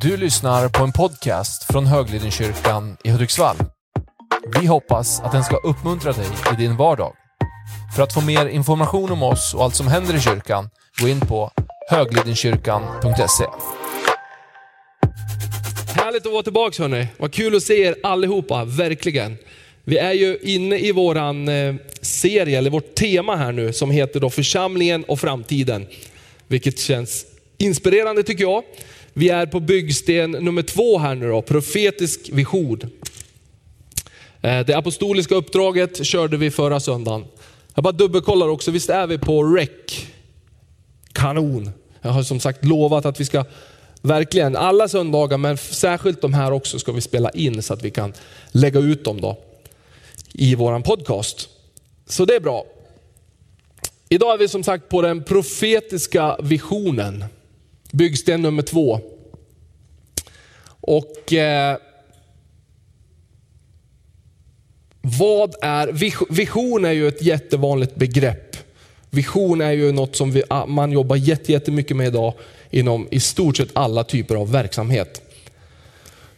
Du lyssnar på en podcast från Höglidenkyrkan i Hudiksvall. Vi hoppas att den ska uppmuntra dig i din vardag. För att få mer information om oss och allt som händer i kyrkan, gå in på höglidenkyrkan.se. Härligt att vara tillbaka hörni. Vad kul att se er allihopa, verkligen. Vi är ju inne i våran eh, serie, eller vårt tema här nu, som heter då församlingen och framtiden. Vilket känns inspirerande tycker jag. Vi är på byggsten nummer två här nu då, profetisk vision. Eh, Det apostoliska uppdraget körde vi förra söndagen. Jag bara dubbelkollar också, visst är vi på REC? Kanon. Jag har som sagt lovat att vi ska verkligen alla söndagar, men särskilt de här också ska vi spela in så att vi kan lägga ut dem då i våran podcast. Så det är bra. Idag är vi som sagt på den profetiska visionen. Byggsten nummer två. Och eh, vad är vision? Vision är ju ett jättevanligt begrepp. Vision är ju något som vi, ah, man jobbar jättemycket med idag inom i stort sett alla typer av verksamhet.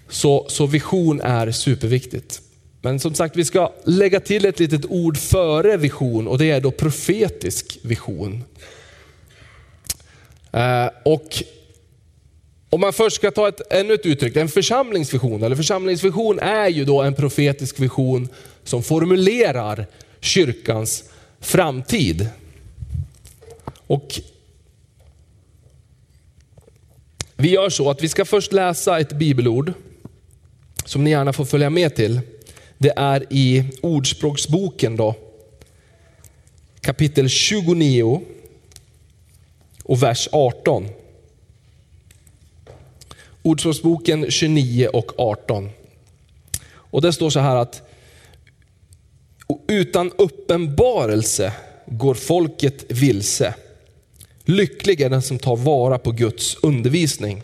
Så, så vision är superviktigt. Men som sagt, vi ska lägga till ett litet ord före vision och det är då profetisk vision. Eh, och om man först ska ta ett, ännu ett uttryck, en församlingsvision, eller församlingsvision är ju då en profetisk vision som formulerar kyrkans framtid. Och vi gör så att vi ska först läsa ett bibelord som ni gärna får följa med till. Det är i Ordspråksboken då, kapitel 29 och vers 18. Ordspråksboken 29 och 18. Och det står så här att utan uppenbarelse går folket vilse. Lycklig är den som tar vara på Guds undervisning.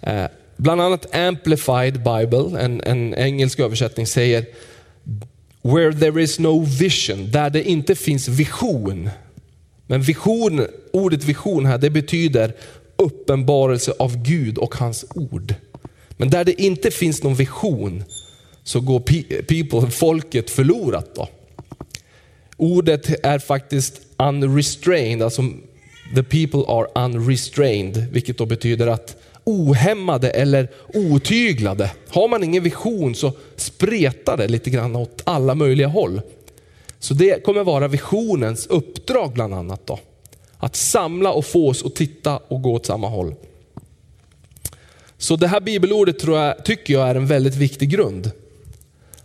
Eh, bland annat Amplified Bible, en, en engelsk översättning säger Where there is no vision, där det inte finns vision. Men vision, ordet vision här, det betyder uppenbarelse av Gud och hans ord. Men där det inte finns någon vision så går people, folket förlorat då. Ordet är faktiskt unrestrained, alltså the people are unrestrained, vilket då betyder att ohämmade eller otyglade. Har man ingen vision så spretar det lite grann åt alla möjliga håll. Så det kommer vara visionens uppdrag bland annat. då. Att samla och få oss att titta och gå åt samma håll. Så det här bibelordet tror jag, tycker jag är en väldigt viktig grund.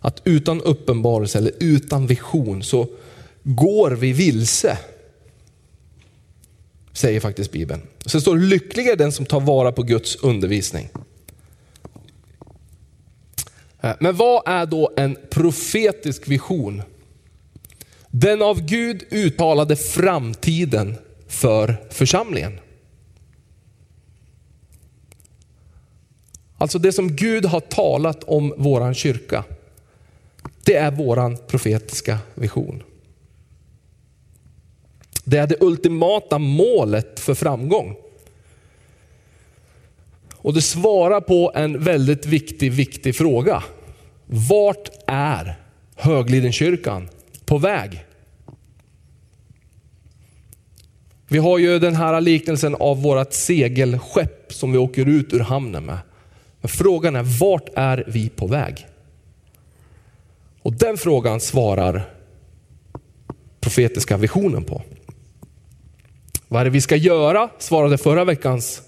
Att utan uppenbarelse eller utan vision så går vi vilse. Säger faktiskt Bibeln. Sen står det lyckligare den som tar vara på Guds undervisning. Eh, men vad är då en profetisk vision? Den av Gud uttalade framtiden för församlingen. Alltså det som Gud har talat om våran kyrka. Det är våran profetiska vision. Det är det ultimata målet för framgång. Och det svarar på en väldigt viktig, viktig fråga. Vart är Höglidenkyrkan på väg? Vi har ju den här liknelsen av vårt segelskepp som vi åker ut ur hamnen med. Men frågan är, vart är vi på väg? Och den frågan svarar profetiska visionen på. Vad är det vi ska göra? Svarade förra veckans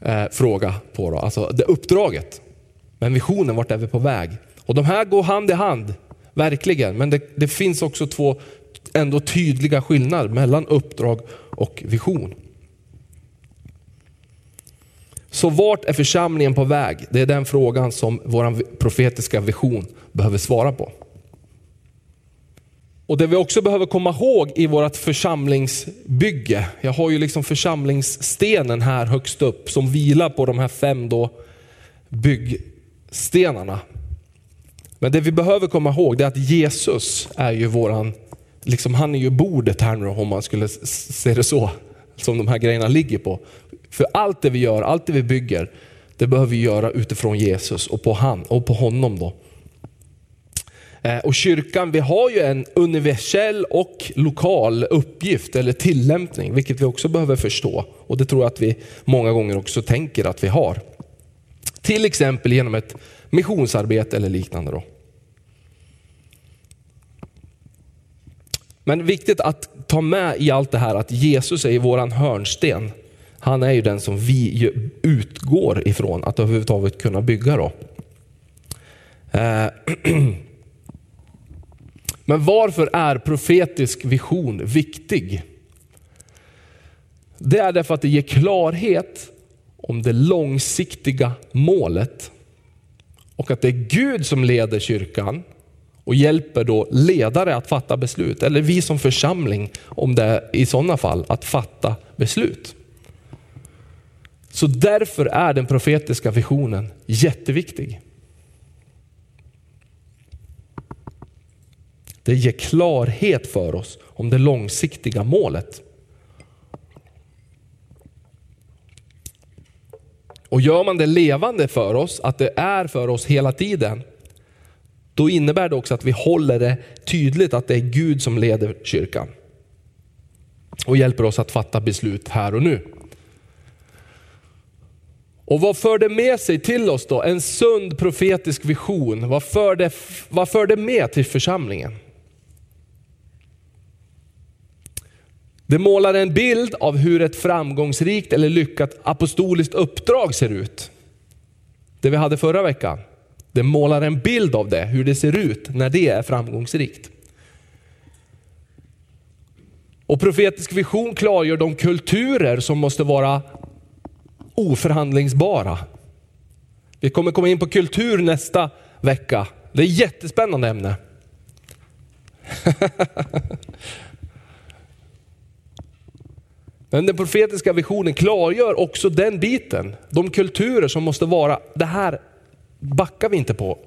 eh, fråga på. Då. Alltså det uppdraget. Men visionen, vart är vi på väg? Och de här går hand i hand, verkligen. Men det, det finns också två ändå tydliga skillnader mellan uppdrag och vision. Så vart är församlingen på väg? Det är den frågan som vår profetiska vision behöver svara på. Och det vi också behöver komma ihåg i vårt församlingsbygge, jag har ju liksom församlingsstenen här högst upp som vilar på de här fem då byggstenarna. Men det vi behöver komma ihåg är att Jesus är ju våran, liksom han är ju bordet här nu om man skulle se det så, som de här grejerna ligger på. För allt det vi gör, allt det vi bygger, det behöver vi göra utifrån Jesus och på, han, och på honom. då. Eh, och kyrkan, vi har ju en universell och lokal uppgift eller tillämpning, vilket vi också behöver förstå. Och det tror jag att vi många gånger också tänker att vi har. Till exempel genom ett missionsarbete eller liknande. Då. Men viktigt att ta med i allt det här att Jesus är våran hörnsten. Han är ju den som vi utgår ifrån att överhuvudtaget kunna bygga. Då. Eh, Men varför är profetisk vision viktig? Det är därför att det ger klarhet om det långsiktiga målet och att det är Gud som leder kyrkan och hjälper då ledare att fatta beslut, eller vi som församling om det är i sådana fall, att fatta beslut. Så därför är den profetiska visionen jätteviktig. Det ger klarhet för oss om det långsiktiga målet. Och gör man det levande för oss, att det är för oss hela tiden, då innebär det också att vi håller det tydligt att det är Gud som leder kyrkan. Och hjälper oss att fatta beslut här och nu. Och vad för det med sig till oss då? En sund profetisk vision. Vad för det, vad för det med till församlingen? Det målar en bild av hur ett framgångsrikt eller lyckat apostoliskt uppdrag ser ut. Det vi hade förra veckan. Det målar en bild av det, hur det ser ut när det är framgångsrikt. Och profetisk vision klargör de kulturer som måste vara oförhandlingsbara. Vi kommer komma in på kultur nästa vecka. Det är ett jättespännande ämne. Men den profetiska visionen klargör också den biten. De kulturer som måste vara, det här backar vi inte på.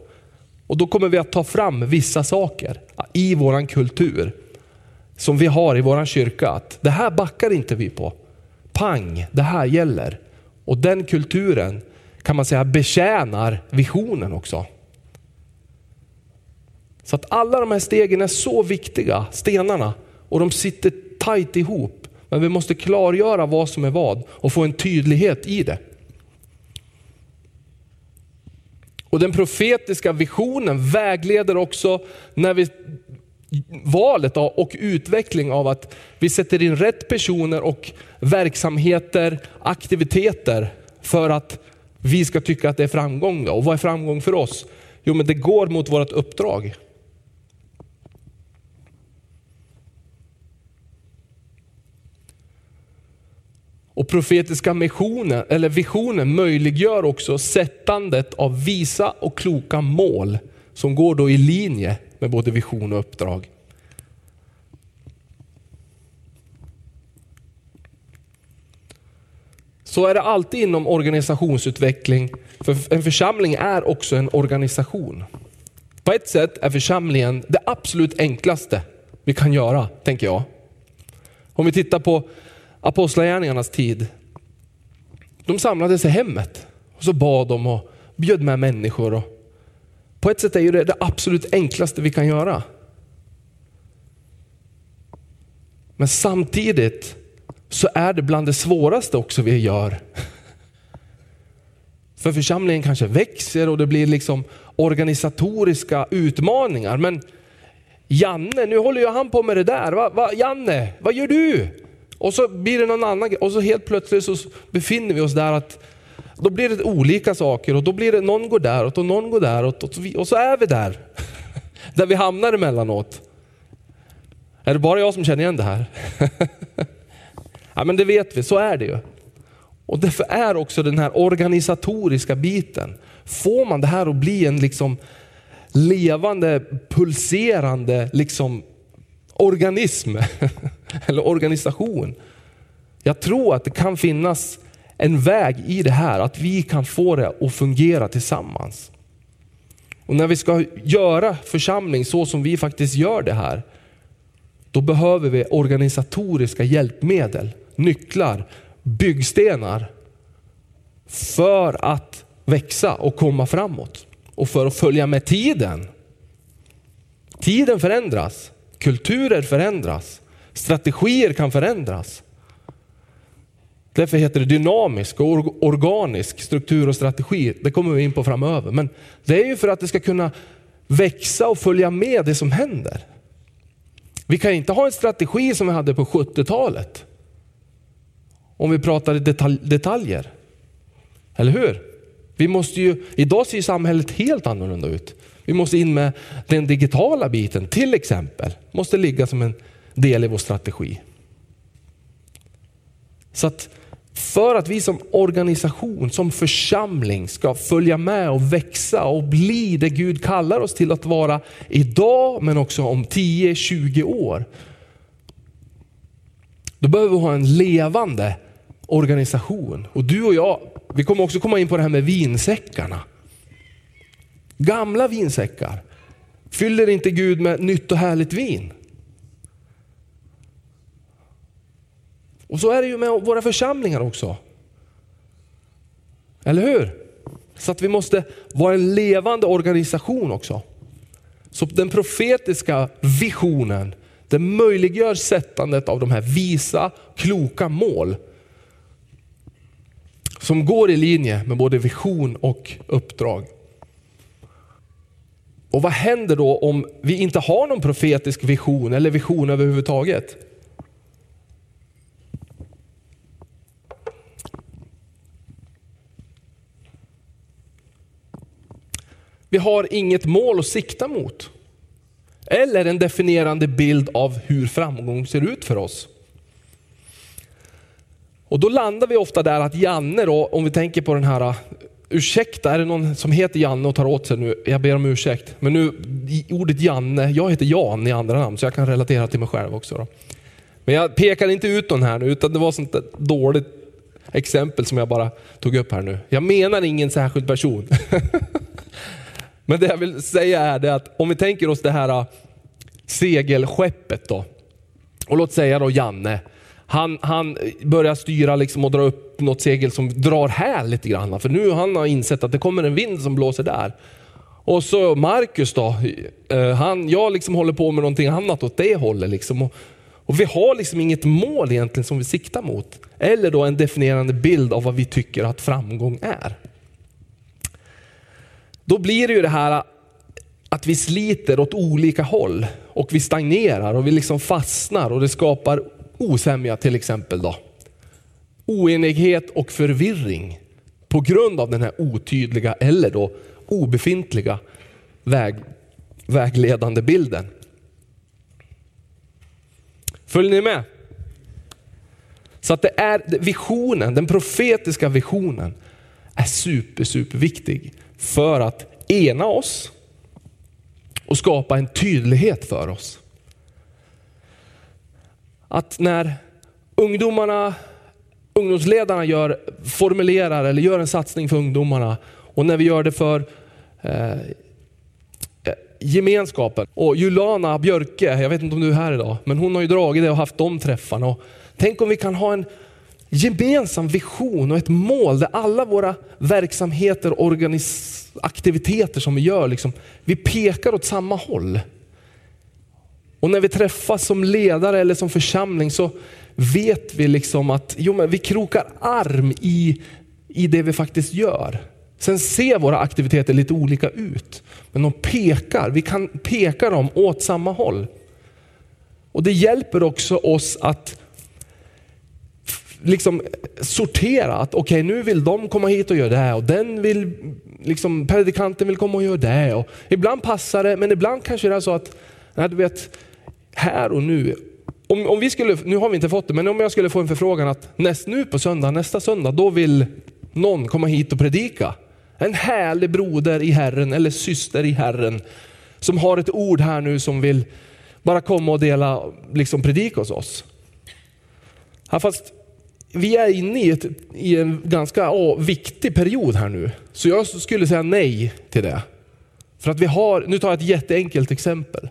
Och då kommer vi att ta fram vissa saker i våran kultur som vi har i våran kyrka. Att det här backar inte vi på. Pang, det här gäller. Och den kulturen kan man säga betjänar visionen också. Så att alla de här stegen är så viktiga, stenarna, och de sitter tajt ihop. Men vi måste klargöra vad som är vad och få en tydlighet i det. Och Den profetiska visionen vägleder också när vi valet och utveckling av att vi sätter in rätt personer och verksamheter, aktiviteter för att vi ska tycka att det är framgång. Och vad är framgång för oss? Jo, men det går mot vårt uppdrag. Och profetiska missionen, eller visionen möjliggör också sättandet av visa och kloka mål som går då i linje med både vision och uppdrag. Så är det alltid inom organisationsutveckling. För en församling är också en organisation. På ett sätt är församlingen det absolut enklaste vi kan göra, tänker jag. Om vi tittar på apostlagärningarnas tid. De samlades i hemmet och så bad de och bjöd med människor. Och på ett sätt är det det absolut enklaste vi kan göra. Men samtidigt så är det bland det svåraste också vi gör. För församlingen kanske växer och det blir liksom organisatoriska utmaningar. Men Janne, nu håller ju han på med det där. Va, va, Janne, vad gör du? Och så blir det någon annan och så helt plötsligt så befinner vi oss där att då blir det olika saker och då blir det någon går däråt och någon går däråt och, och så är vi där. där vi hamnar emellanåt. Är det bara jag som känner igen det här? ja men det vet vi, så är det ju. Och därför är också den här organisatoriska biten, får man det här att bli en liksom levande, pulserande liksom organism eller organisation. Jag tror att det kan finnas en väg i det här, att vi kan få det att fungera tillsammans. Och när vi ska göra församling så som vi faktiskt gör det här, då behöver vi organisatoriska hjälpmedel, nycklar, byggstenar för att växa och komma framåt och för att följa med tiden. Tiden förändras, kulturer förändras, strategier kan förändras. Därför heter det dynamisk och organisk struktur och strategi. Det kommer vi in på framöver. Men det är ju för att det ska kunna växa och följa med det som händer. Vi kan inte ha en strategi som vi hade på 70-talet. Om vi pratar detalj, detaljer. Eller hur? Vi måste ju, idag ser ju samhället helt annorlunda ut. Vi måste in med den digitala biten till exempel. Måste ligga som en del i vår strategi. Så att för att vi som organisation, som församling ska följa med och växa och bli det Gud kallar oss till att vara idag men också om 10-20 år. Då behöver vi ha en levande organisation. Och du och jag, vi kommer också komma in på det här med vinsäckarna. Gamla vinsäckar. Fyller inte Gud med nytt och härligt vin? Och så är det ju med våra församlingar också. Eller hur? Så att vi måste vara en levande organisation också. Så den profetiska visionen, den möjliggör sättandet av de här visa, kloka mål. Som går i linje med både vision och uppdrag. Och vad händer då om vi inte har någon profetisk vision eller vision överhuvudtaget? Vi har inget mål att sikta mot. Eller en definierande bild av hur framgång ser ut för oss. Och då landar vi ofta där att Janne då, om vi tänker på den här, uh, ursäkta, är det någon som heter Janne och tar åt sig nu? Jag ber om ursäkt. Men nu, ordet Janne, jag heter Jan i andra namn så jag kan relatera till mig själv också. Då. Men jag pekar inte ut någon här nu utan det var sånt dåligt exempel som jag bara tog upp här nu. Jag menar ingen särskild person. Men det jag vill säga är det att om vi tänker oss det här äh, segelskeppet då. Och låt säga då Janne. Han, han börjar styra liksom och dra upp något segel som drar här lite grann. För nu han har insett att det kommer en vind som blåser där. Och så Marcus då, äh, han, jag liksom håller på med någonting annat åt det hållet. Liksom. Och, och vi har liksom inget mål egentligen som vi siktar mot. Eller då en definierande bild av vad vi tycker att framgång är. Då blir det ju det här att vi sliter åt olika håll och vi stagnerar och vi liksom fastnar och det skapar osämja till exempel. då. Oenighet och förvirring på grund av den här otydliga eller då obefintliga väg, vägledande bilden. Följer ni med? Så att det är visionen, den profetiska visionen är super, super viktig för att ena oss och skapa en tydlighet för oss. Att när ungdomarna, ungdomsledarna gör, formulerar eller gör en satsning för ungdomarna och när vi gör det för eh, eh gemenskapen. Och Julana Björke, jag vet inte om du är här idag, men hon har ju dragit det och haft de träffarna. Och tänk om vi kan ha en gemensam vision och ett mål där alla våra verksamheter och aktiviteter som vi gör, liksom, vi pekar åt samma håll. Och när vi träffas som ledare eller som församling så vet vi liksom att jo, men vi krokar arm i, i det vi faktiskt gör. Sen ser våra aktiviteter lite olika ut, men de pekar, vi kan peka dem åt samma håll. Och Det hjälper också oss att liksom sortera att okej okay, nu vill de komma hit och göra det och den vill, liksom predikanten vill komma och göra det. Och ibland passar det men ibland kanske det är så att, nej, du vet, här och nu. Om, om vi skulle, nu har vi inte fått det, men om jag skulle få en förfrågan att näst, nu på söndag, nästa söndag, då vill någon komma hit och predika. En härlig broder i Herren eller syster i Herren som har ett ord här nu som vill bara komma och dela liksom predika hos oss. Ja, fast vi är inne i, ett, i en ganska oh, viktig period här nu. Så jag skulle säga nej till det. För att vi har, nu tar jag ett jätteenkelt exempel.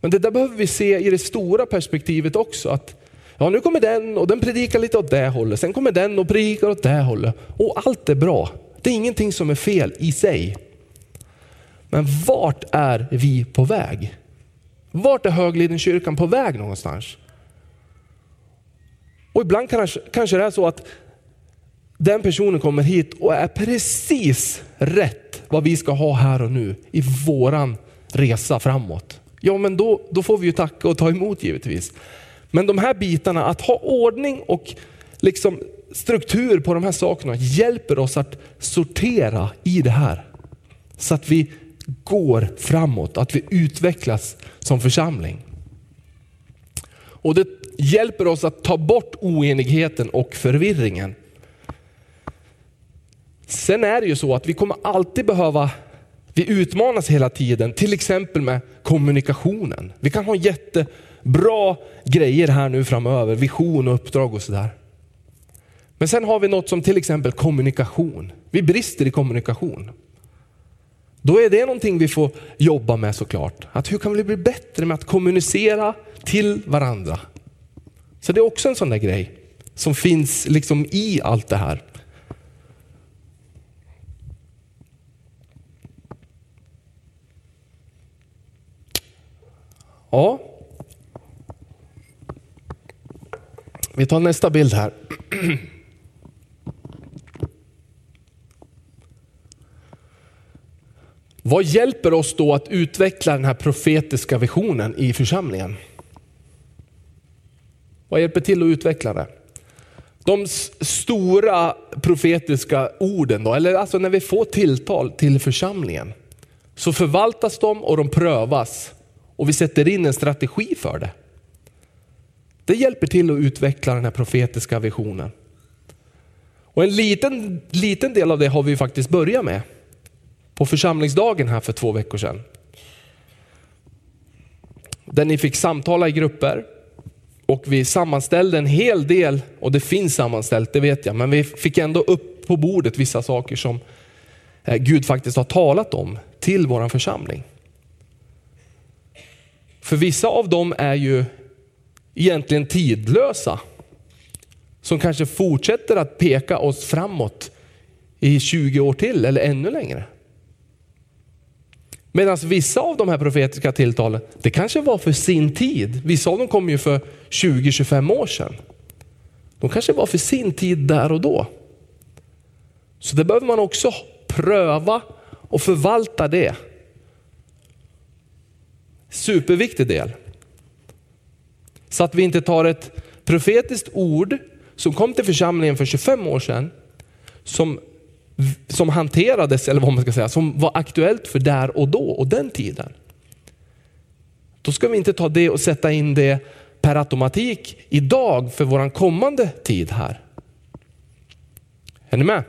Men det där behöver vi se i det stora perspektivet också. Att Ja, nu kommer den och den predikar lite åt det hållet. Sen kommer den och predikar åt det hållet. Och allt är bra. Det är ingenting som är fel i sig. Men vart är vi på väg? Vart är Höglidenkyrkan på väg någonstans? Och ibland kanske, kanske det är så att den personen kommer hit och är precis rätt vad vi ska ha här och nu i våran resa framåt. Ja, men då, då får vi ju tacka och ta emot givetvis. Men de här bitarna, att ha ordning och liksom struktur på de här sakerna hjälper oss att sortera i det här. Så att vi går framåt, att vi utvecklas som församling. Och det hjälper oss att ta bort oenigheten och förvirringen. Sen är det ju så att vi kommer alltid behöva, vi utmanas hela tiden, till exempel med kommunikationen. Vi kan ha jättebra grejer här nu framöver, vision och uppdrag och sådär. Men sen har vi något som till exempel kommunikation. Vi brister i kommunikation. Då är det någonting vi får jobba med såklart. Att hur kan vi bli bättre med att kommunicera till varandra? Så det är också en sån där grej som finns liksom i allt det här. Ja. Vi tar nästa bild här. Vad hjälper oss då att utveckla den här profetiska visionen i församlingen? Vad hjälper till att utveckla det? De stora profetiska orden då, eller alltså när vi får tilltal till församlingen, så förvaltas de och de prövas och vi sätter in en strategi för det. Det hjälper till att utveckla den här profetiska visionen. Och en liten, liten del av det har vi faktiskt börjat med på församlingsdagen här för två veckor sedan. Där ni fick samtala i grupper och vi sammanställde en hel del, och det finns sammanställt, det vet jag, men vi fick ändå upp på bordet vissa saker som eh, Gud faktiskt har talat om till vår församling. För vissa av dem är ju egentligen tidlösa. Som kanske fortsätter att peka oss framåt i 20 år till eller ännu längre. Medan vissa av de här profetiska tilltalen, det kanske var för sin tid. Vissa av dem kom ju för 20-25 år sedan. De kanske var för sin tid där och då. Så det behöver man också pröva och förvalta det. Superviktig del. Så att vi inte tar ett profetiskt ord som kom till församlingen för 25 år sedan, som som hanterades, eller vad man ska säga, som var aktuellt för där och då och den tiden. Då ska vi inte ta det och sätta in det per automatik idag för våran kommande tid här. Är ni med?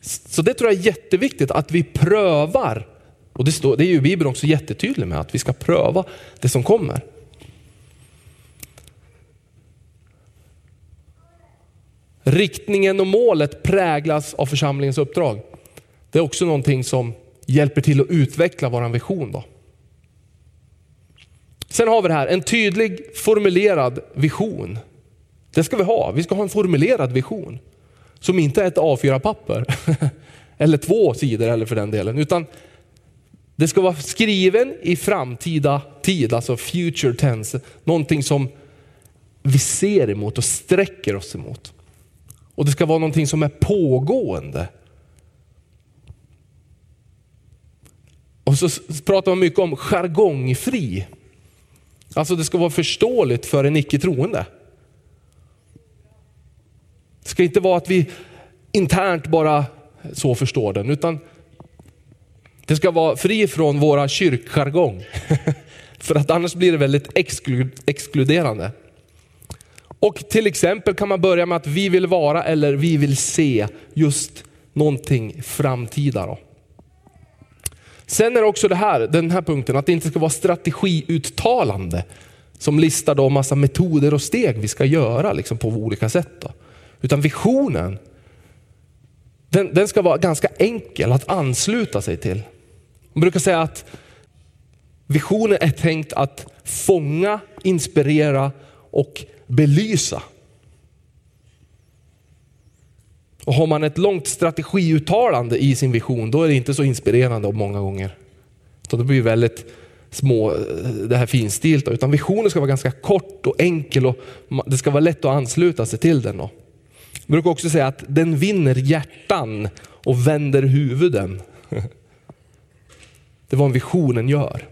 Så det tror jag är jätteviktigt att vi prövar. Och det, står, det är ju Bibeln också jättetydlig med, att vi ska pröva det som kommer. Riktningen och målet präglas av församlingens uppdrag. Det är också någonting som hjälper till att utveckla vår vision. Då. Sen har vi det här, en tydlig formulerad vision. Det ska vi ha. Vi ska ha en formulerad vision. Som inte är ett A4-papper. eller två sidor eller för den delen. Utan det ska vara skriven i framtida tid, alltså future tense. Någonting som vi ser emot och sträcker oss emot. Och det ska vara någonting som är pågående. Och så pratar man mycket om jargongfri. Alltså det ska vara förståeligt för en icke troende. Det ska inte vara att vi internt bara så förstår den, utan det ska vara fri från våra kyrkjargong. för att annars blir det väldigt exkluderande. Och till exempel kan man börja med att vi vill vara eller vi vill se just någonting framtida. Då. Sen är det också det här, den här punkten, att det inte ska vara strategiuttalande som listar då massa metoder och steg vi ska göra liksom på olika sätt. Då. Utan visionen, den, den ska vara ganska enkel att ansluta sig till. Man brukar säga att visionen är tänkt att fånga, inspirera och belysa. Och har man ett långt strategiuttalande i sin vision, då är det inte så inspirerande många gånger. Så det blir väldigt små, eh, det här finstilta, utan visionen ska vara ganska kort och enkel och det ska vara lätt att ansluta sig till den. Då. Jag brukar också säga att den vinner hjärtan och vänder huvuden. Det är vad en visionen gör.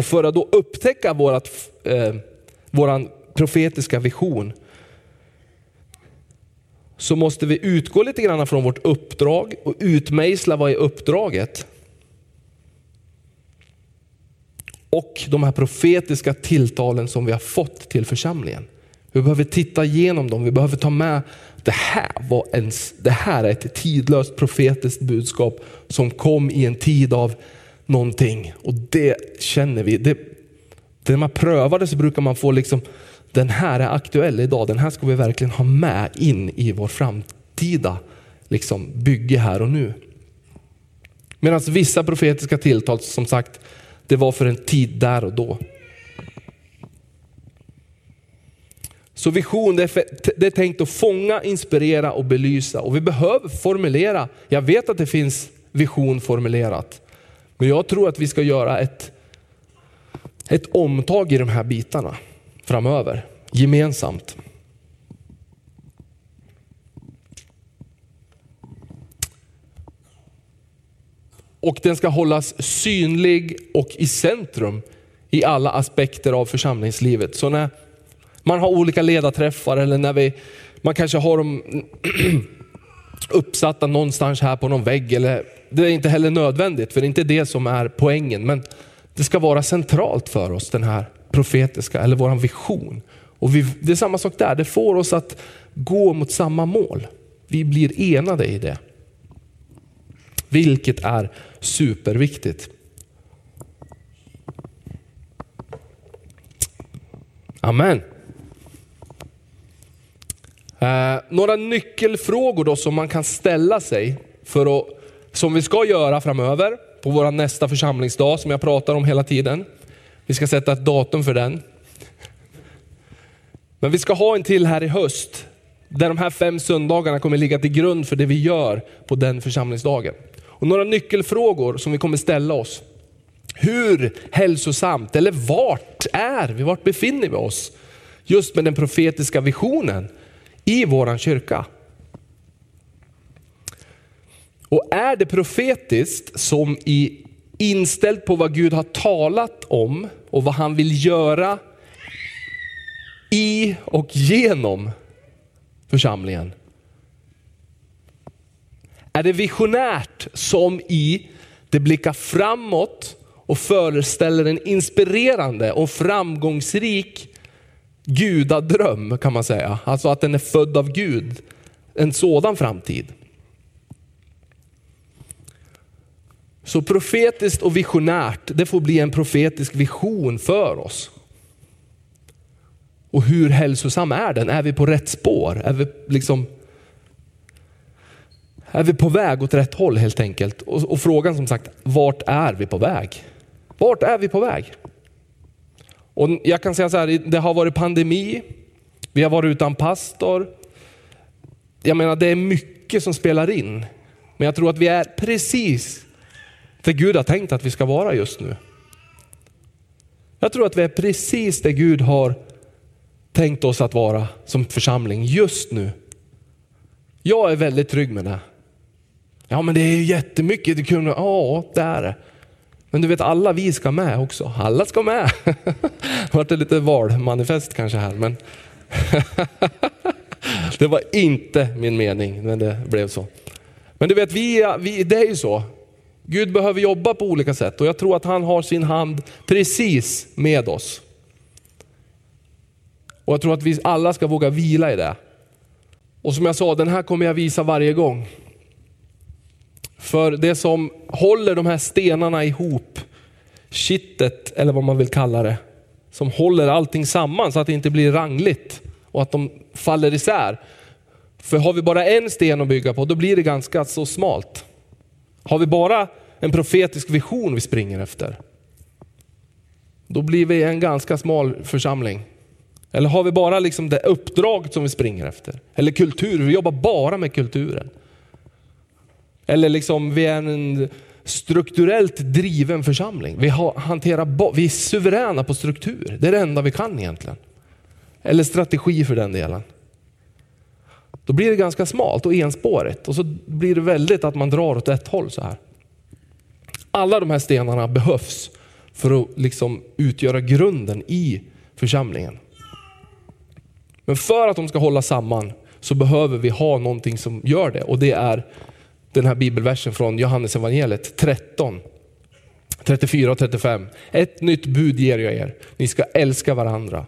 Och för att då upptäcka vårat, eh, våran profetiska vision så måste vi utgå lite grann från vårt uppdrag och utmejsla vad är uppdraget. Och de här profetiska tilltalen som vi har fått till församlingen. Vi behöver titta igenom dem, vi behöver ta med det här, var ens, det här är ett tidlöst profetiskt budskap som kom i en tid av någonting. Och det känner vi. Det, när man prövar det så brukar man få liksom, den här är aktuell idag, den här ska vi verkligen ha med in i vår framtida liksom, bygge här och nu. Medan vissa profetiska tilltal, som sagt, det var för en tid där och då. Så vision det är, för, det är tänkt att fånga, inspirera och belysa. Och vi behöver formulera. Jag vet att det finns vision formulerat. Men jag tror att vi ska göra ett, ett omtag i de här bitarna framöver, gemensamt. Och den ska hållas synlig och i centrum i alla aspekter av församlingslivet. Så när man har olika ledarträffar eller när vi, man kanske har dem uppsatta någonstans här på någon vägg. Eller, det är inte heller nödvändigt, för det är inte det som är poängen. Men det ska vara centralt för oss, den här profetiska, eller vår vision. Och vi, det är samma sak där, det får oss att gå mot samma mål. Vi blir enade i det. Vilket är superviktigt. Amen. Eh, några nyckelfrågor då som man kan ställa sig för att, som vi ska göra framöver på vår nästa församlingsdag som jag pratar om hela tiden. Vi ska sätta ett datum för den. Men vi ska ha en till här i höst där de här fem söndagarna kommer ligga till grund för det vi gör på den församlingsdagen. Och några nyckelfrågor som vi kommer ställa oss. Hur hälsosamt, eller vart är vi, vart befinner vi oss? Just med den profetiska visionen i våran kyrka. Och är det profetiskt som i inställt på vad Gud har talat om och vad han vill göra i och genom församlingen. Är det visionärt som i det blickar framåt och föreställer en inspirerande och framgångsrik gudadröm kan man säga. Alltså att den är född av Gud. En sådan framtid. Så profetiskt och visionärt, det får bli en profetisk vision för oss. Och hur hälsosam är den? Är vi på rätt spår? Är vi, liksom, är vi på väg åt rätt håll helt enkelt? Och, och frågan som sagt, vart är vi på väg? Vart är vi på väg? Och jag kan säga så här, det har varit pandemi, vi har varit utan pastor. Jag menar det är mycket som spelar in. Men jag tror att vi är precis där Gud har tänkt att vi ska vara just nu. Jag tror att vi är precis där Gud har tänkt oss att vara som församling just nu. Jag är väldigt trygg med det. Ja men det är ju jättemycket, det kunde, ja det är det. Men du vet alla vi ska med också. Alla ska med. Det vart lite valmanifest kanske här. Men det var inte min mening, men det blev så. Men du vet, vi, vi, det är ju så. Gud behöver jobba på olika sätt och jag tror att han har sin hand precis med oss. Och jag tror att vi alla ska våga vila i det. Och som jag sa, den här kommer jag visa varje gång. För det som håller de här stenarna ihop, kittet eller vad man vill kalla det, som håller allting samman så att det inte blir rangligt och att de faller isär. För har vi bara en sten att bygga på, då blir det ganska så smalt. Har vi bara en profetisk vision vi springer efter, då blir vi en ganska smal församling. Eller har vi bara liksom det uppdraget som vi springer efter? Eller kultur, vi jobbar bara med kulturen. Eller liksom vi är en strukturellt driven församling. Vi, har, hanterar, vi är suveräna på struktur, det är det enda vi kan egentligen. Eller strategi för den delen. Då blir det ganska smalt och enspårigt och så blir det väldigt att man drar åt ett håll så här. Alla de här stenarna behövs för att liksom utgöra grunden i församlingen. Men för att de ska hålla samman så behöver vi ha någonting som gör det och det är den här bibelversen från Johannes evangeliet 13. 34 och 35. Ett nytt bud ger jag er. Ni ska älska varandra.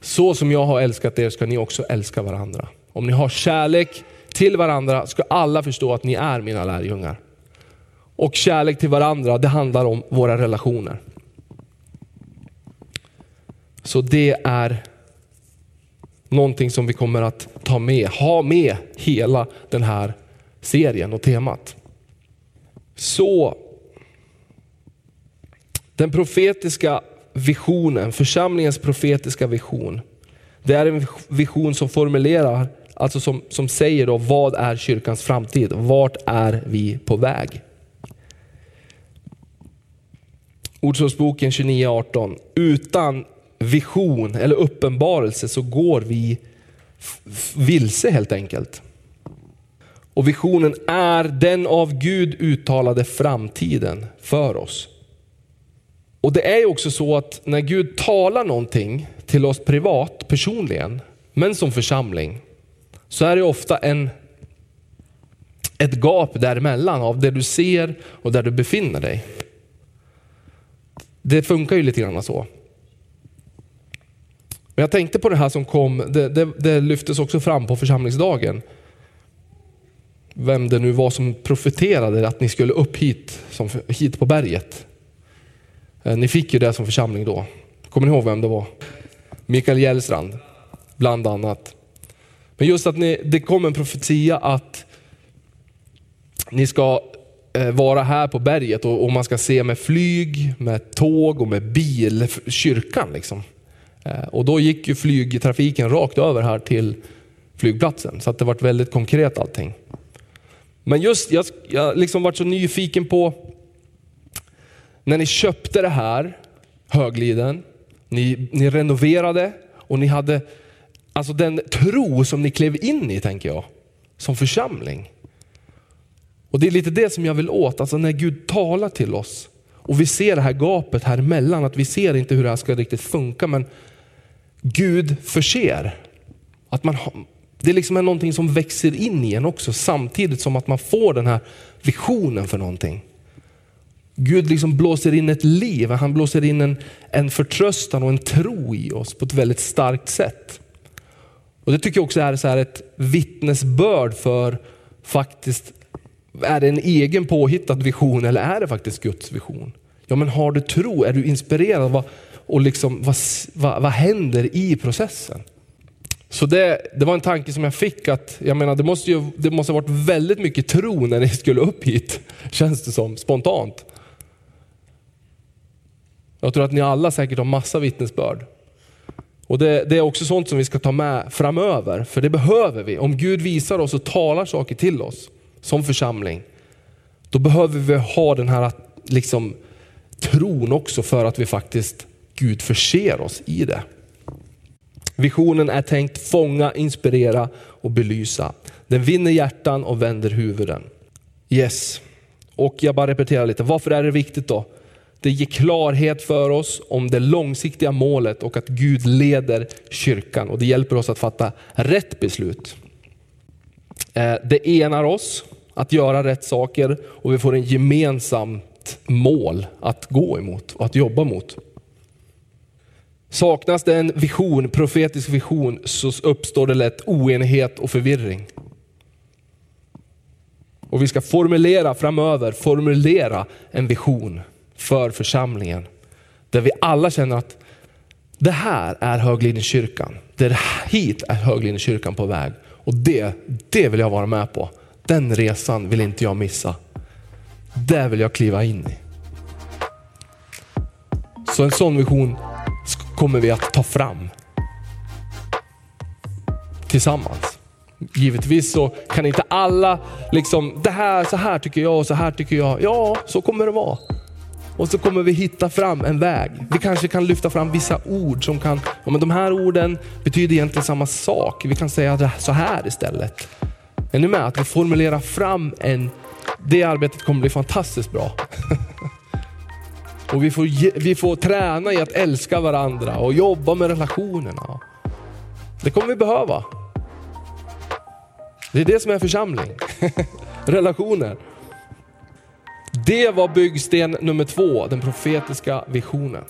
Så som jag har älskat er ska ni också älska varandra. Om ni har kärlek till varandra ska alla förstå att ni är mina lärjungar. Och kärlek till varandra, det handlar om våra relationer. Så det är någonting som vi kommer att ta med, ha med hela den här serien och temat. Så den profetiska visionen, församlingens profetiska vision, det är en vision som formulerar, alltså som, som säger då vad är kyrkans framtid? Vart är vi på väg? Ordspråksboken 29.18. Utan vision eller uppenbarelse så går vi vilse helt enkelt. Och visionen är den av Gud uttalade framtiden för oss. Och det är också så att när Gud talar någonting till oss privat, personligen, men som församling, så är det ofta en, ett gap däremellan av det du ser och där du befinner dig. Det funkar ju lite grann så. Men jag tänkte på det här som kom, det, det, det lyftes också fram på församlingsdagen. Vem det nu var som profeterade att ni skulle upp hit, som, hit på berget. Eh, ni fick ju det som församling då. Kommer ni ihåg vem det var? Mikael Gällstrand bland annat. Men just att ni, det kom en profetia att ni ska eh, vara här på berget och, och, man ska se med flyg, med tåg och med bil, kyrkan. Liksom. Eh, och då gick ju flygtrafiken rakt över här till flygplatsen. Så att det varit väldigt konkret allting. Men just, jag, jag liksom varit så nyfiken på, när ni köpte det här, Högliden, ni, ni renoverade och ni hade alltså den tro som ni klev in i, tänker jag, som församling. Och Det är lite det som jag vill åt, alltså när Gud talar till oss och vi ser det här gapet här emellan, att vi ser inte hur det här ska riktigt funka, men Gud förser. Att man, det liksom är någonting som växer in i en också, samtidigt som att man får den här visionen för någonting. Gud liksom blåser in ett liv, han blåser in en, en förtröstan och en tro i oss på ett väldigt starkt sätt. Och Det tycker jag också är så här ett vittnesbörd för faktiskt, är det en egen påhittad vision eller är det faktiskt Guds vision? Ja men har du tro, är du inspirerad? Vad, och liksom, vad, vad, vad händer i processen? Så det, det var en tanke som jag fick att, jag menar det måste ju det måste ha varit väldigt mycket tro när ni skulle upp hit, känns det som, spontant. Jag tror att ni alla säkert har massa vittnesbörd. Och det, det, är också sånt som vi ska ta med framöver, för det behöver vi. Om Gud visar oss och talar saker till oss som församling, då behöver vi ha den här liksom, tron också för att vi faktiskt, Gud förser oss i det. Visionen är tänkt fånga, inspirera och belysa. Den vinner hjärtan och vänder huvuden. Yes. Och jag bara repeterar lite, varför är det viktigt då? Det ger klarhet för oss om det långsiktiga målet och att Gud leder kyrkan och det hjälper oss att fatta rätt beslut. Eh, det enar oss att göra rätt saker och vi får en gemensamt mål att gå emot och att jobba mot. Saknas det en vision, profetisk vision, så uppstår det lätt oenighet och förvirring. Och vi ska formulera framöver, formulera en vision för församlingen. Där vi alla känner att det här är Höglinjekyrkan. Det hit är Höglinjekyrkan på väg. Och det, det vill jag vara med på. Den resan vill inte jag missa. Det vill jag kliva in i. Så en sån vision kommer vi att ta fram. Tillsammans. Givetvis så kan inte alla liksom, det här, så här tycker jag och så här tycker jag. Ja, så kommer det vara. Och så kommer vi hitta fram en väg. Vi kanske kan lyfta fram vissa ord som kan, ja men de här orden betyder egentligen samma sak. Vi kan säga så här istället. Är ni med? Att vi formulerar fram en, det arbetet kommer bli fantastiskt bra. och vi får, vi får träna i att älska varandra och jobba med relationerna. Det kommer vi behöva. Det är det som är församling. Relationer. Det var byggsten nummer två, den profetiska visionen.